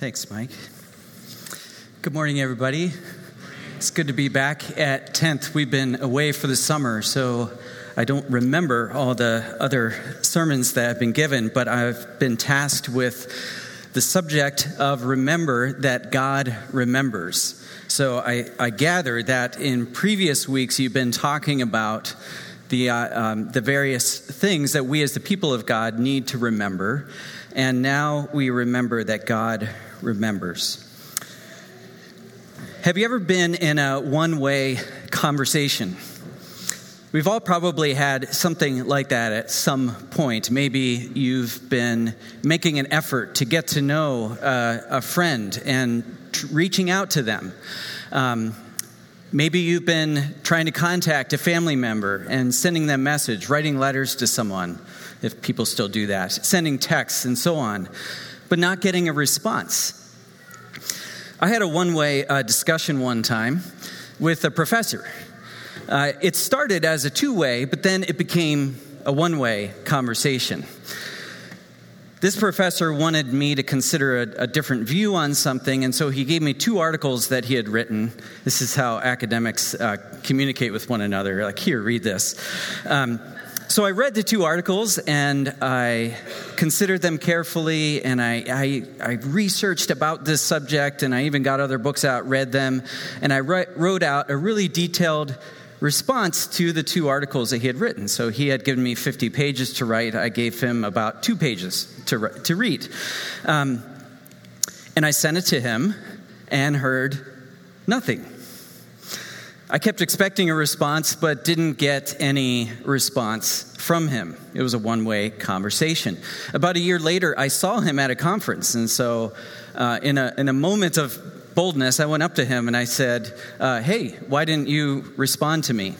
Thanks, Mike. Good morning, everybody. It's good to be back at 10th. We've been away for the summer, so I don't remember all the other sermons that have been given, but I've been tasked with the subject of remember that God remembers. So I, I gather that in previous weeks you've been talking about the, uh, um, the various things that we as the people of God need to remember. And now we remember that God remembers. Have you ever been in a one way conversation? We've all probably had something like that at some point. Maybe you've been making an effort to get to know uh, a friend and t- reaching out to them. Um, maybe you've been trying to contact a family member and sending them message, writing letters to someone, if people still do that, sending texts and so on but not getting a response. I had a one way uh, discussion one time with a professor. Uh, it started as a two way, but then it became a one way conversation. This professor wanted me to consider a, a, different view on something, and so he gave me two articles that he had written. This is how academics uh, communicate with one another. Like, here, read this. Um, so I read the two articles and I considered them carefully and I, I, I, researched about this subject and I even got other books out, read them, and I wrote out a really detailed response to the two articles that he had written. So he had given me 50 pages to write. I gave him about two pages to, to read. Um, and I sent it to him and heard nothing. I kept expecting a response, but didn't get any response from him. It was a one way conversation. About a year later, I saw him at a conference, and so uh, in, a, in a moment of boldness, I went up to him and I said, uh, Hey, why didn't you respond to me?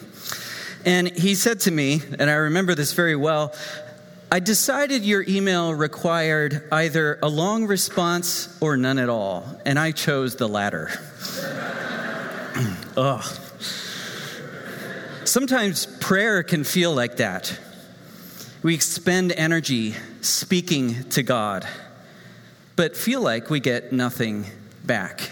And he said to me, and I remember this very well, I decided your email required either a long response or none at all, and I chose the latter. Ugh. Sometimes prayer can feel like that. We expend energy speaking to God, but feel like we get nothing back.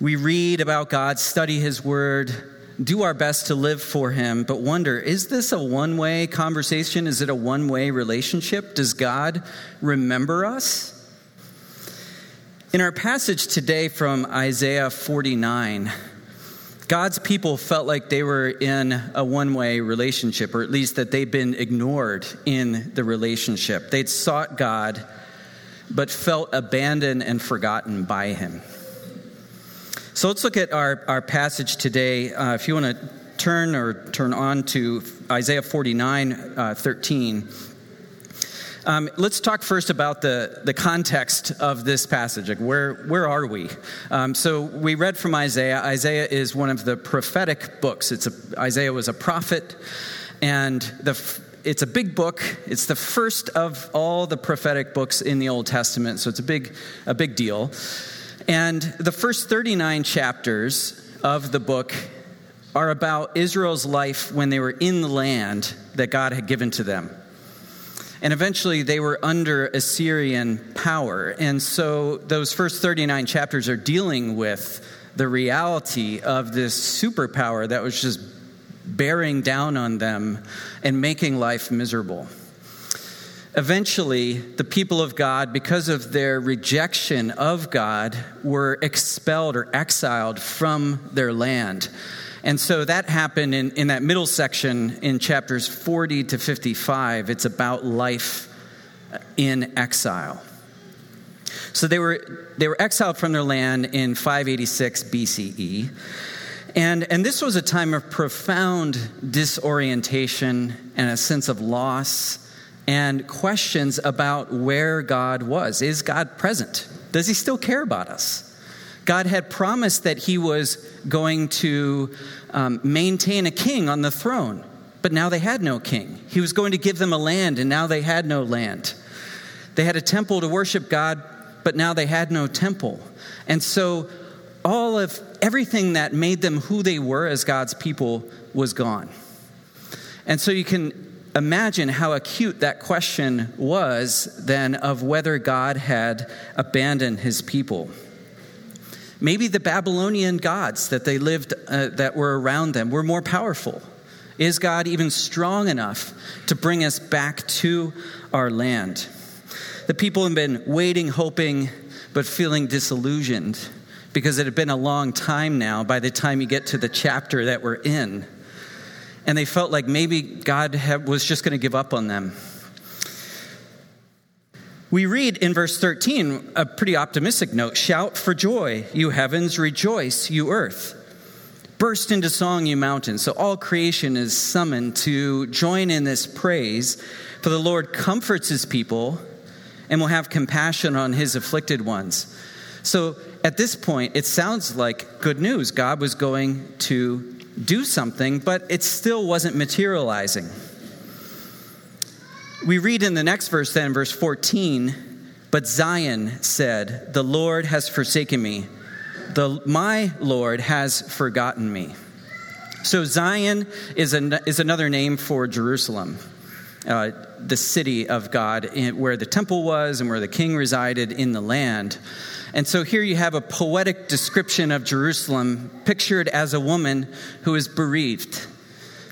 We read about God, study His Word, do our best to live for Him, but wonder is this a one way conversation? Is it a one way relationship? Does God remember us? In our passage today from Isaiah 49, God's people felt like they were in a one way relationship, or at least that they'd been ignored in the relationship. They'd sought God, but felt abandoned and forgotten by Him. So let's look at our, our passage today. Uh, if you want to turn or turn on to Isaiah 49 uh, 13. Um, let's talk first about the, the context of this passage. Like where, where are we? Um, so we read from Isaiah. Isaiah is one of the prophetic books. It's a, Isaiah was a prophet, and the, it's a big book. It's the first of all the prophetic books in the Old Testament, so it's a big, a big deal. And the first 39 chapters of the book are about Israel's life when they were in the land that God had given to them. And eventually they were under Assyrian power. And so those first 39 chapters are dealing with the reality of this superpower that was just bearing down on them and making life miserable. Eventually, the people of God, because of their rejection of God, were expelled or exiled from their land. And so that happened in, in that middle section in chapters 40 to 55. It's about life in exile. So they were, they were exiled from their land in 586 BCE. And, and this was a time of profound disorientation and a sense of loss and questions about where God was. Is God present? Does he still care about us? God had promised that he was going to um, maintain a king on the throne, but now they had no king. He was going to give them a land, and now they had no land. They had a temple to worship God, but now they had no temple. And so all of everything that made them who they were as God's people was gone. And so you can imagine how acute that question was then of whether God had abandoned his people. Maybe the Babylonian gods that they lived, uh, that were around them, were more powerful. Is God even strong enough to bring us back to our land? The people have been waiting, hoping, but feeling disillusioned because it had been a long time now by the time you get to the chapter that we're in. And they felt like maybe God was just going to give up on them. We read in verse 13 a pretty optimistic note Shout for joy, you heavens, rejoice, you earth. Burst into song, you mountains. So all creation is summoned to join in this praise, for the Lord comforts his people and will have compassion on his afflicted ones. So at this point, it sounds like good news. God was going to do something, but it still wasn't materializing we read in the next verse, then, verse 14, but Zion said, The Lord has forsaken me. The, my Lord has forgotten me. So Zion is, an, is another name for Jerusalem, uh, the city of God, where the temple was and where the king resided in the land. And so here you have a poetic description of Jerusalem pictured as a woman who is bereaved.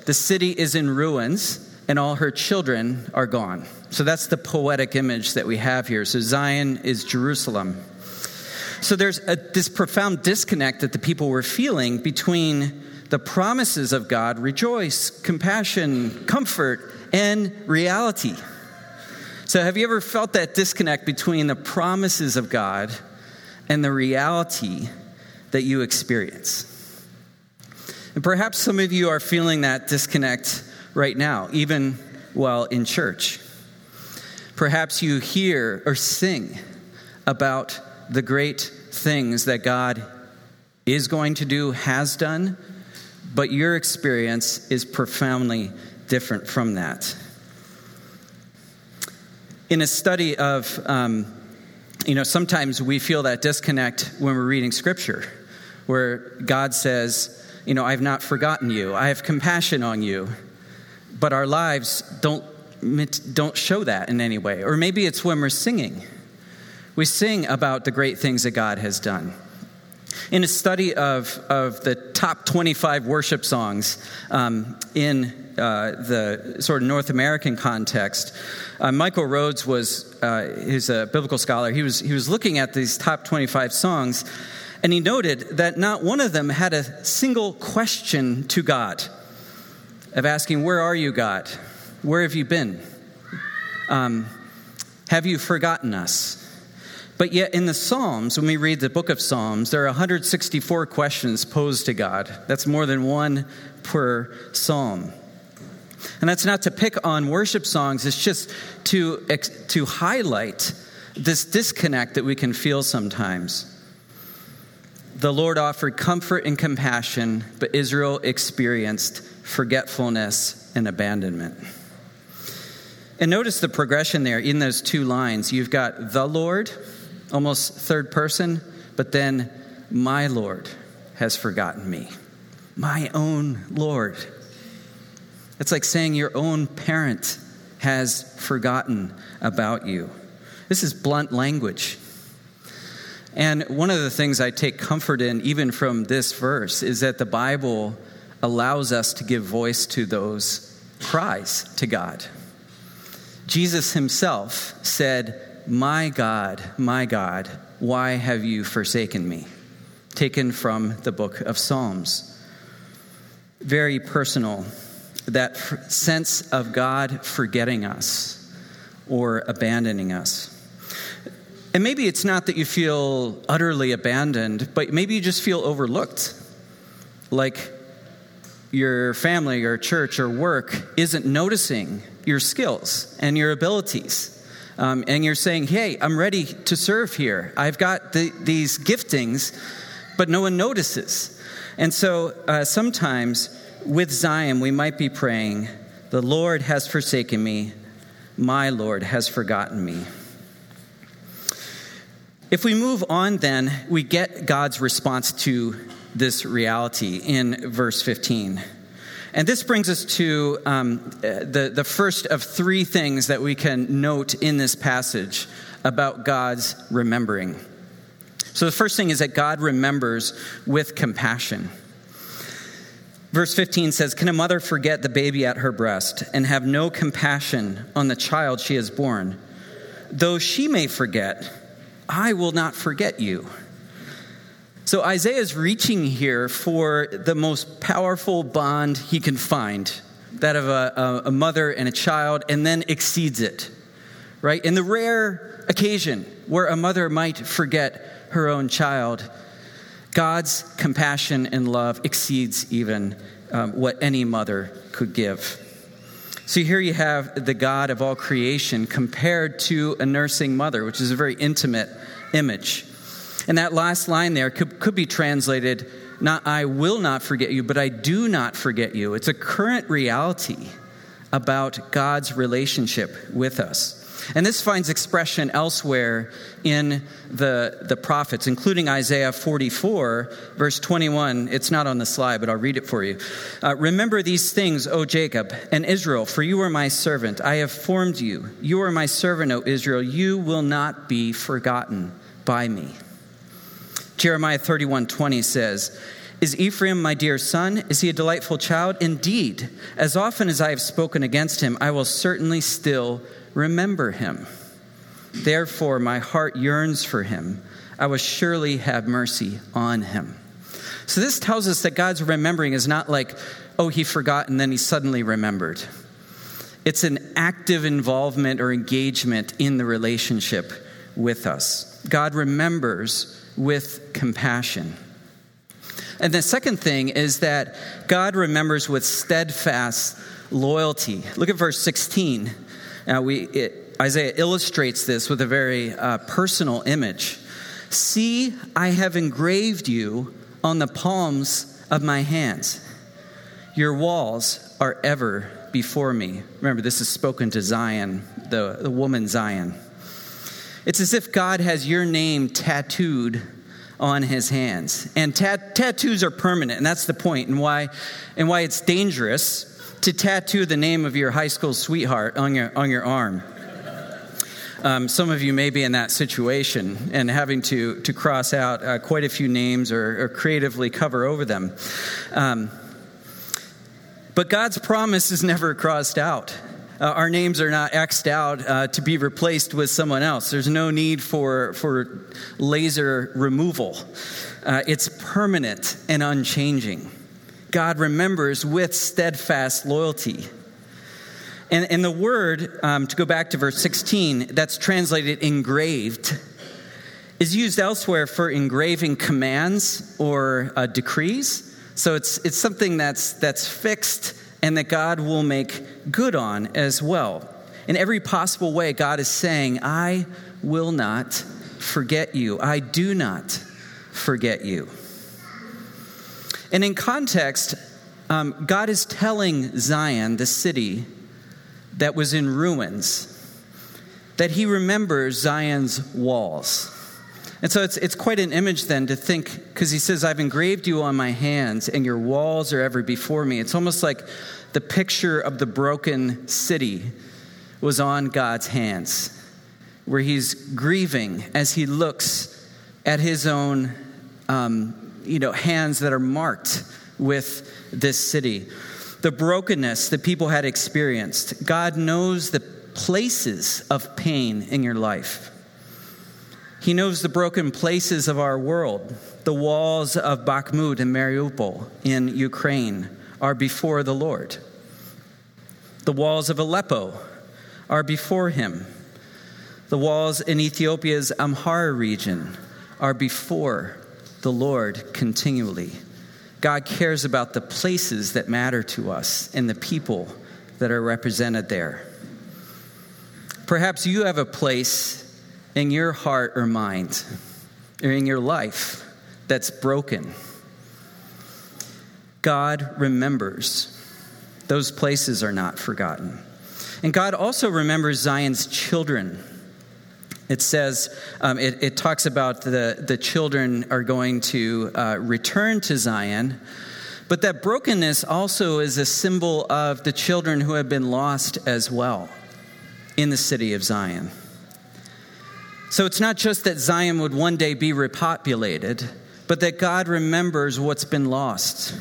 The city is in ruins and all her children are gone. So that's the poetic image that we have here. So Zion is Jerusalem. So there's a, this profound disconnect that the people were feeling between the promises of God rejoice, compassion, comfort, and reality. So, have you ever felt that disconnect between the promises of God and the reality that you experience? And perhaps some of you are feeling that disconnect right now, even while in church. Perhaps you hear or sing about the great things that God is going to do, has done, but your experience is profoundly different from that. In a study of, um, you know, sometimes we feel that disconnect when we're reading scripture, where God says, you know, I've not forgotten you, I have compassion on you but our lives don't, don't show that in any way. Or maybe it's when we're singing. We sing about the great things that God has done. In a study of, of the top 25 worship songs um, in uh, the sort of North American context, uh, Michael Rhodes was, uh, he's a biblical scholar, he was, he was looking at these top 25 songs, and he noted that not one of them had a single question to God of asking, Where are you, God? Where have you been? Um, have you forgotten us? But yet, in the Psalms, when we read the book of Psalms, there are 164 questions posed to God. That's more than one per psalm. And that's not to pick on worship songs, it's just to, to highlight this disconnect that we can feel sometimes. The Lord offered comfort and compassion, but Israel experienced forgetfulness, and abandonment. And notice the progression there in those two lines. You've got the Lord, almost third person, but then my Lord has forgotten me. My own Lord. It's like saying your own parent has forgotten about you. This is blunt language. And one of the things I take comfort in, even from this verse, is that the Bible allows us to give voice to those cries to God. Jesus himself said, My God, my God, why have you forsaken me? Taken from the book of Psalms. Very personal, that sense of God forgetting us or abandoning us. And maybe it's not that you feel utterly abandoned, but maybe you just feel overlooked. Like your family or church or work isn't noticing your skills and your abilities. Um, and you're saying, hey, I'm ready to serve here. I've got the, these giftings, but no one notices. And so uh, sometimes with Zion, we might be praying, the Lord has forsaken me, my Lord has forgotten me. If we move on, then, we get God's response to this reality in verse 15. And this brings us to um, the, the first of three things that we can note in this passage about God's remembering. So the first thing is that God remembers with compassion. Verse 15 says, Can a mother forget the baby at her breast and have no compassion on the child she has born? Though she may forget, I will not forget you. So Isaiah is reaching here for the most powerful bond he can find that of a, a, mother and a child, and then exceeds it, right? In the rare occasion where a mother might forget her own child, God's compassion and love exceeds even um, what any mother could give. So here you have the God of all creation compared to a nursing mother, which is a very intimate image. And that last line there could, could be translated not I will not forget you, but I do not forget you. It's a current reality about God's relationship with us. And this finds expression elsewhere in the, the prophets, including Isaiah 44, verse 21. It's not on the slide, but I'll read it for you. Uh, Remember these things, O Jacob and Israel, for you are my servant. I have formed you. You are my servant, O Israel. You will not be forgotten by me. Jeremiah 31 20 says, is Ephraim my dear son? Is he a delightful child? Indeed, as often as I have spoken against him, I will certainly still remember him. Therefore, my heart yearns for him. I will surely have mercy on him. So, this tells us that God's remembering is not like, oh, he forgot and then he suddenly remembered. It's an active involvement or engagement in the relationship with us. God remembers with compassion. And the second thing is that God remembers with steadfast loyalty. Look at verse 16. Now, we, it, Isaiah illustrates this with a very uh, personal image. See, I have engraved you on the palms of my hands. Your walls are ever before me. Remember, this is spoken to Zion, the, the woman Zion. It's as if God has your name tattooed on his hands. And tat- tattoos are permanent, and that's the point, and why, and why it's dangerous to tattoo the name of your high school sweetheart on your, on your arm. Um, some of you may be in that situation and having to, to cross out uh, quite a few names or, or, creatively cover over them. Um, but God's promise is never crossed out. Uh, our names are not X'd out uh, to be replaced with someone else. There's no need for, for laser removal. Uh, it's permanent and unchanging. God remembers with steadfast loyalty. And, and the word, um, to go back to verse 16, that's translated engraved, is used elsewhere for engraving commands or uh, decrees. So it's, it's something that's, that's fixed and that God will make good on as well. In every possible way, God is saying, I will not forget you. I do not forget you. And in context, um, God is telling Zion, the city that was in ruins, that he remembers Zion's walls. And so it's, it's quite an image then to think, because he says, I've engraved you on my hands, and your walls are ever before me. It's almost like the picture of the broken city was on God's hands, where he's grieving as he looks at his own um, you know, hands that are marked with this city. The brokenness that people had experienced. God knows the places of pain in your life. He knows the broken places of our world. The walls of Bakhmut and Mariupol in Ukraine are before the Lord. The walls of Aleppo are before him. The walls in Ethiopia's Amhara region are before the Lord continually. God cares about the places that matter to us and the people that are represented there. Perhaps you have a place in your heart or mind or in your life that's broken. God remembers. Those places are not forgotten. And God also remembers Zion's children it says, um, it, it, talks about the, the children are going to uh, return to Zion, But that brokenness also is a symbol of the children who have been lost as well in the city of Zion. So it's not just that Zion would one day be repopulated, but that God remembers what's been lost.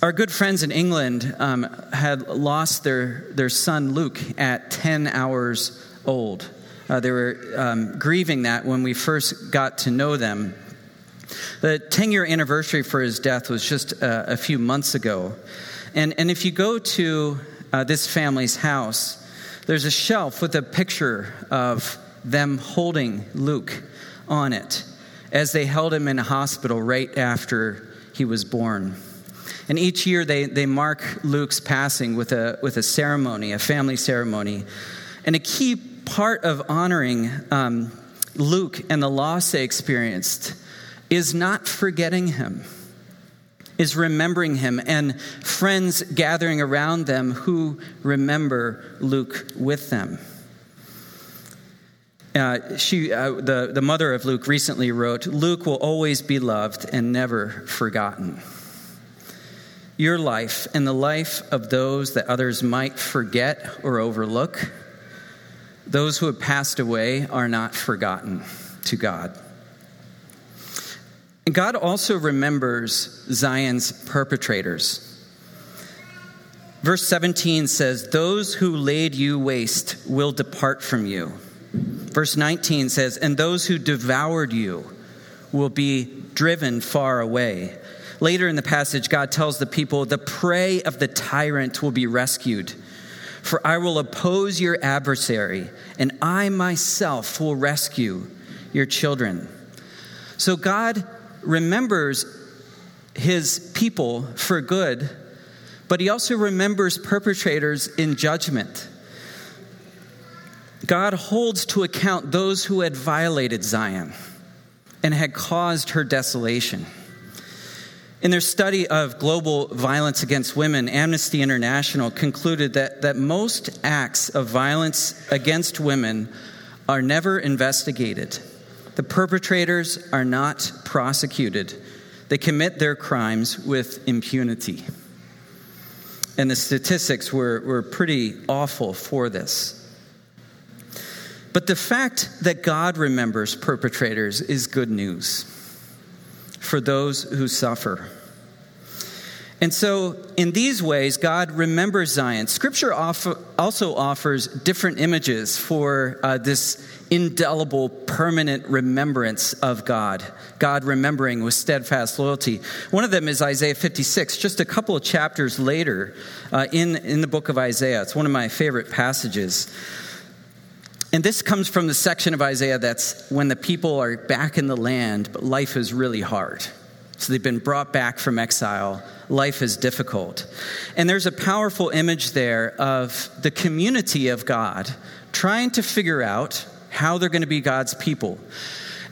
Our good friends in England um, had lost their, their son Luke at 10 hours old. Uh, they were um, grieving that when we first got to know them. The 10 year anniversary for his death was just uh, a few months ago. And, and if you go to uh, this family's house, there's a shelf with a picture of them holding Luke on it as they held him in a hospital right after he was born. And each year they, they mark Luke's passing with a, with a ceremony, a family ceremony. And a key part of honoring um, Luke and the loss they experienced is not forgetting him, is remembering him, and friends gathering around them who remember Luke with them. Uh, she, uh, the, the mother of Luke recently wrote, Luke will always be loved and never forgotten. Your life and the life of those that others might forget or overlook, those who have passed away are not forgotten to God. And God also remembers Zion's perpetrators. Verse 17 says, Those who laid you waste will depart from you. Verse 19 says, And those who devoured you will be driven far away. Later in the passage, God tells the people, The prey of the tyrant will be rescued. For I will oppose your adversary, and I myself will rescue your children. So God remembers his people for good, but he also remembers perpetrators in judgment. God holds to account those who had violated Zion and had caused her desolation. In their study of global violence against women, Amnesty International concluded that, that most acts of violence against women are never investigated. The perpetrators are not prosecuted. They commit their crimes with impunity. And the statistics were, were pretty awful for this. But the fact that God remembers perpetrators is good news for those who suffer. And so, in these ways, God remembers Zion. Scripture also offers different images for uh, this indelible, permanent remembrance of God. God remembering with steadfast loyalty. One of them is Isaiah 56, just a couple of chapters later uh, in, in the book of Isaiah. It's one of my favorite passages. And this comes from the section of Isaiah that's when the people are back in the land, but life is really hard. So they've been brought back from exile. Life is difficult. And there's a powerful image there of the community of God trying to figure out how they're going to be God's people.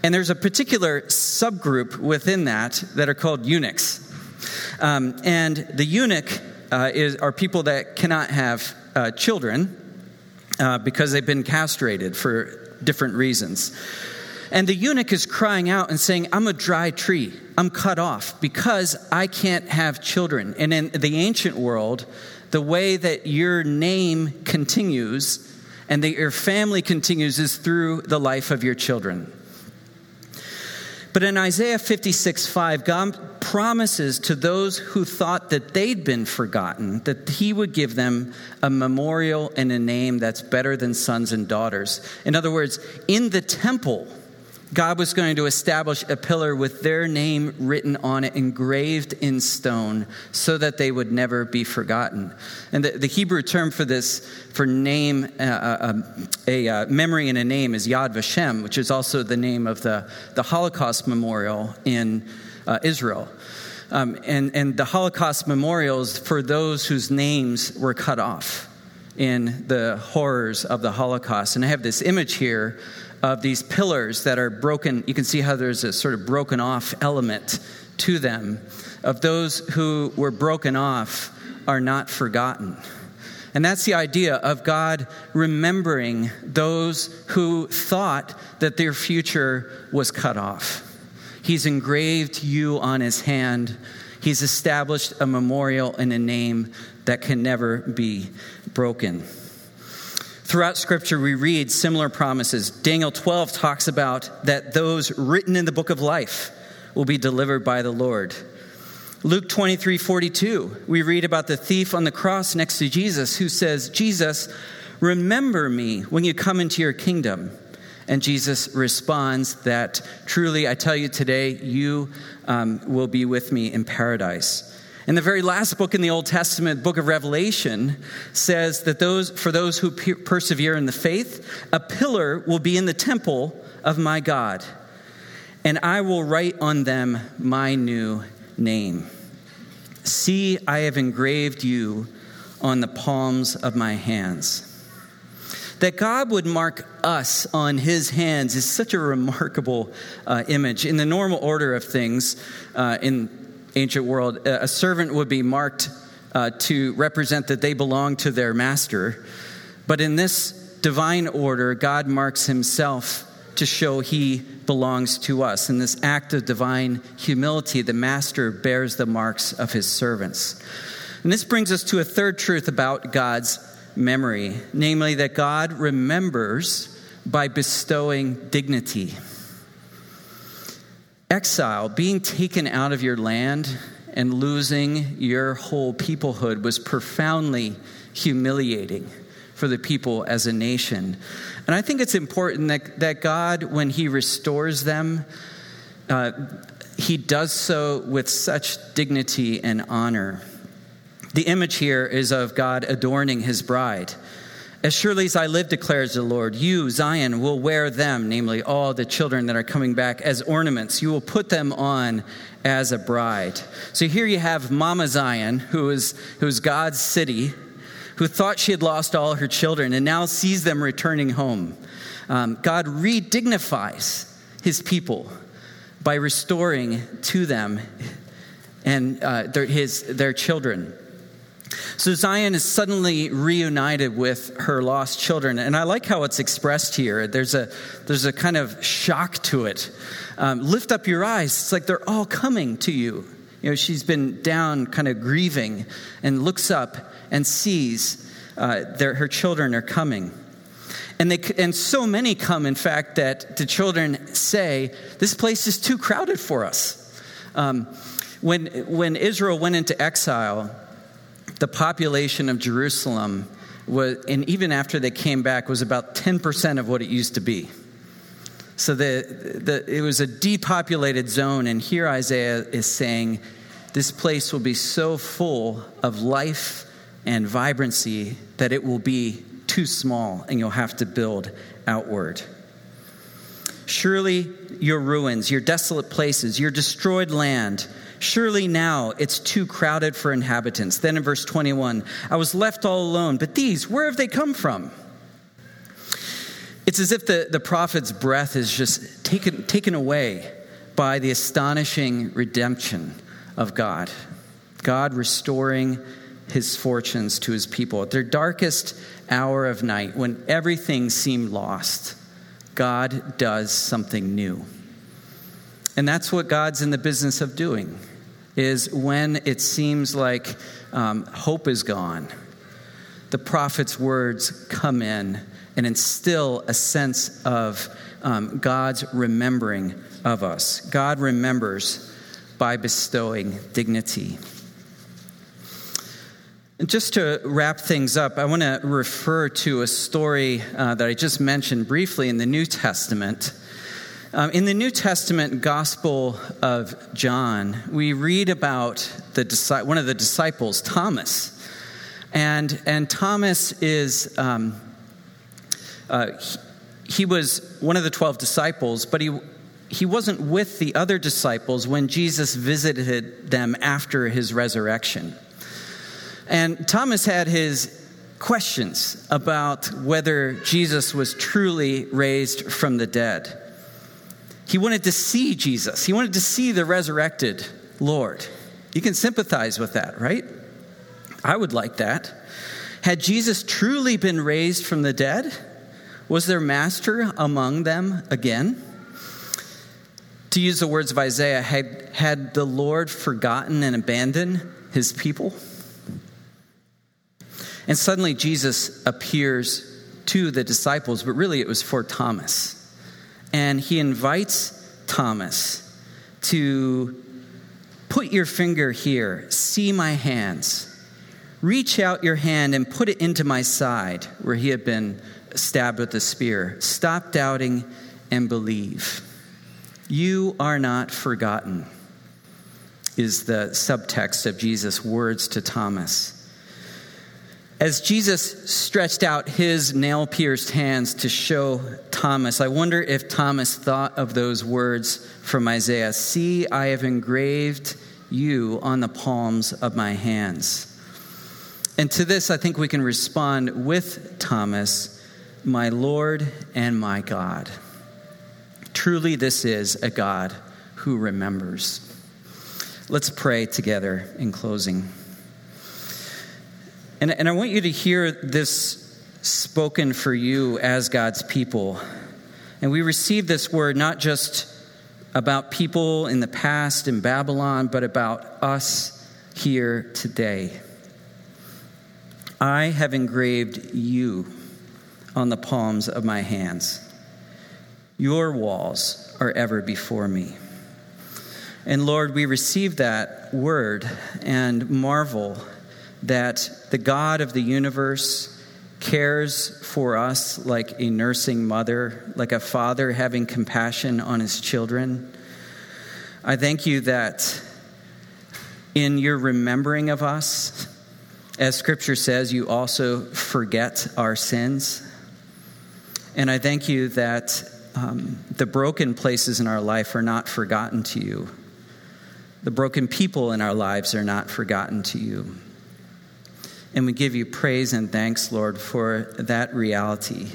And there's a particular subgroup within that that are called eunuchs. Um, and the eunuch uh, is, are people that cannot have uh, children uh, because they've been castrated for different reasons. And the eunuch is crying out and saying, I'm a dry tree. I'm cut off because I can't have children. And in the ancient world, the way that your name continues and that your family continues is through the life of your children. But in Isaiah 56 5, God promises to those who thought that they'd been forgotten that He would give them a memorial and a name that's better than sons and daughters. In other words, in the temple, God was going to establish a pillar with their name written on it, engraved in stone, so that they would never be forgotten. And the, the Hebrew term for this, for name, uh, uh, um, a uh, memory and a name, is Yad Vashem, which is also the name of the, the Holocaust memorial in uh, Israel. Um, and, and the Holocaust memorials for those whose names were cut off in the horrors of the Holocaust. And I have this image here of these pillars that are broken. You can see how there's a sort of broken off element to them. Of those who were broken off are not forgotten. And that's the idea of God remembering those who thought that their future was cut off. He's engraved you on his hand. He's established a memorial and a name that can never be broken. Throughout Scripture, we read similar promises. Daniel 12 talks about that those written in the book of life will be delivered by the Lord. Luke 23 42, we read about the thief on the cross next to Jesus who says, Jesus, remember me when you come into your kingdom. And Jesus responds that, truly, I tell you today, you um, will be with me in paradise. And the very last book in the Old Testament, book of Revelation, says that those, for those who per- persevere in the faith, a pillar will be in the temple of my God, and I will write on them my new name. See, I have engraved you on the palms of my hands. That God would mark us on his hands is such a remarkable uh, image. In the normal order of things uh, in ancient world, a servant would be marked uh, to represent that they belong to their master. But in this divine order, God marks himself to show he belongs to us. In this act of divine humility, the master bears the marks of his servants. And this brings us to a third truth about God's memory, namely that God remembers by bestowing dignity. Exile, being taken out of your land and losing your whole peoplehood, was profoundly humiliating for the people as a nation. And I think it's important that, that God, when He restores them, uh, He does so with such dignity and honor. The image here is of God adorning His bride. As surely as I live, declares the Lord, you, Zion, will wear them, namely all the children that are coming back, as ornaments. You will put them on as a bride. So here you have Mama Zion, who is, who is God's city, who thought she had lost all her children and now sees them returning home. Um, God redignifies his people by restoring to them and uh, their, his, their children. So Zion is suddenly reunited with her lost children, and I like how it's expressed here. There's a there's a kind of shock to it. Um, lift up your eyes. It's like they're all coming to you. You know, she's been down, kind of grieving, and looks up and sees uh, her children are coming. And, they, and so many come, in fact, that the children say, This place is too crowded for us. Um, when, when Israel went into exile, the population of Jerusalem was, and even after they came back, was about 10% of what it used to be. So the, the, it was a depopulated zone, and here Isaiah is saying, This place will be so full of life and vibrancy that it will be too small and you'll have to build outward. Surely your ruins, your desolate places, your destroyed land, surely now it's too crowded for inhabitants. Then in verse 21, I was left all alone, but these, where have they come from? It's as if the, the prophet's breath is just taken, taken away by the astonishing redemption of God. God restoring his fortunes to his people. At their darkest hour of night, when everything seemed lost, God does something new. And that's what God's in the business of doing, is when it seems like um, hope is gone, the prophet's words come in and instill a sense of um, God's remembering of us. God remembers by bestowing dignity. And just to wrap things up, I want to refer to a story uh, that I just mentioned briefly in the New Testament. Um, in the New Testament Gospel of John, we read about the, one of the disciples, Thomas. And, and Thomas is, um, uh, he, he was one of the 12 disciples, but he, he wasn't with the other disciples when Jesus visited them after his resurrection. And Thomas had his questions about whether Jesus was truly raised from the dead. He wanted to see Jesus, he wanted to see the resurrected Lord. You can sympathize with that, right? I would like that. Had Jesus truly been raised from the dead? Was their master among them again? To use the words of Isaiah, had, had the Lord forgotten and abandoned his people? And suddenly Jesus appears to the disciples, but really it was for Thomas. And he invites Thomas to put your finger here, see my hands. Reach out your hand and put it into my side where he had been stabbed with a spear. Stop doubting and believe. You are not forgotten, is the subtext of Jesus' words to Thomas. As Jesus stretched out his nail pierced hands to show Thomas, I wonder if Thomas thought of those words from Isaiah See, I have engraved you on the palms of my hands. And to this, I think we can respond with Thomas, my Lord and my God. Truly, this is a God who remembers. Let's pray together in closing. And, and I want you to hear this spoken for you as God's people. And we receive this word not just about people in the past in Babylon, but about us here today. I have engraved you on the palms of my hands. Your walls are ever before me. And Lord, we receive that word and marvel that the God of the universe cares for us like a nursing mother, like a father having compassion on his children. I thank you that in your remembering of us, as scripture says, you also forget our sins. And I thank you that um, the broken places in our life are not forgotten to you. The broken people in our lives are not forgotten to you. And we give you praise and thanks, Lord, for that reality.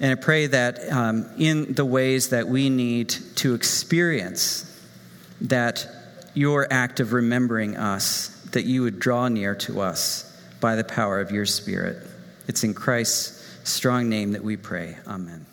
And I pray that um, in the ways that we need to experience that your act of remembering us, that you would draw near to us by the power of your Spirit. It's in Christ's strong name that we pray. Amen.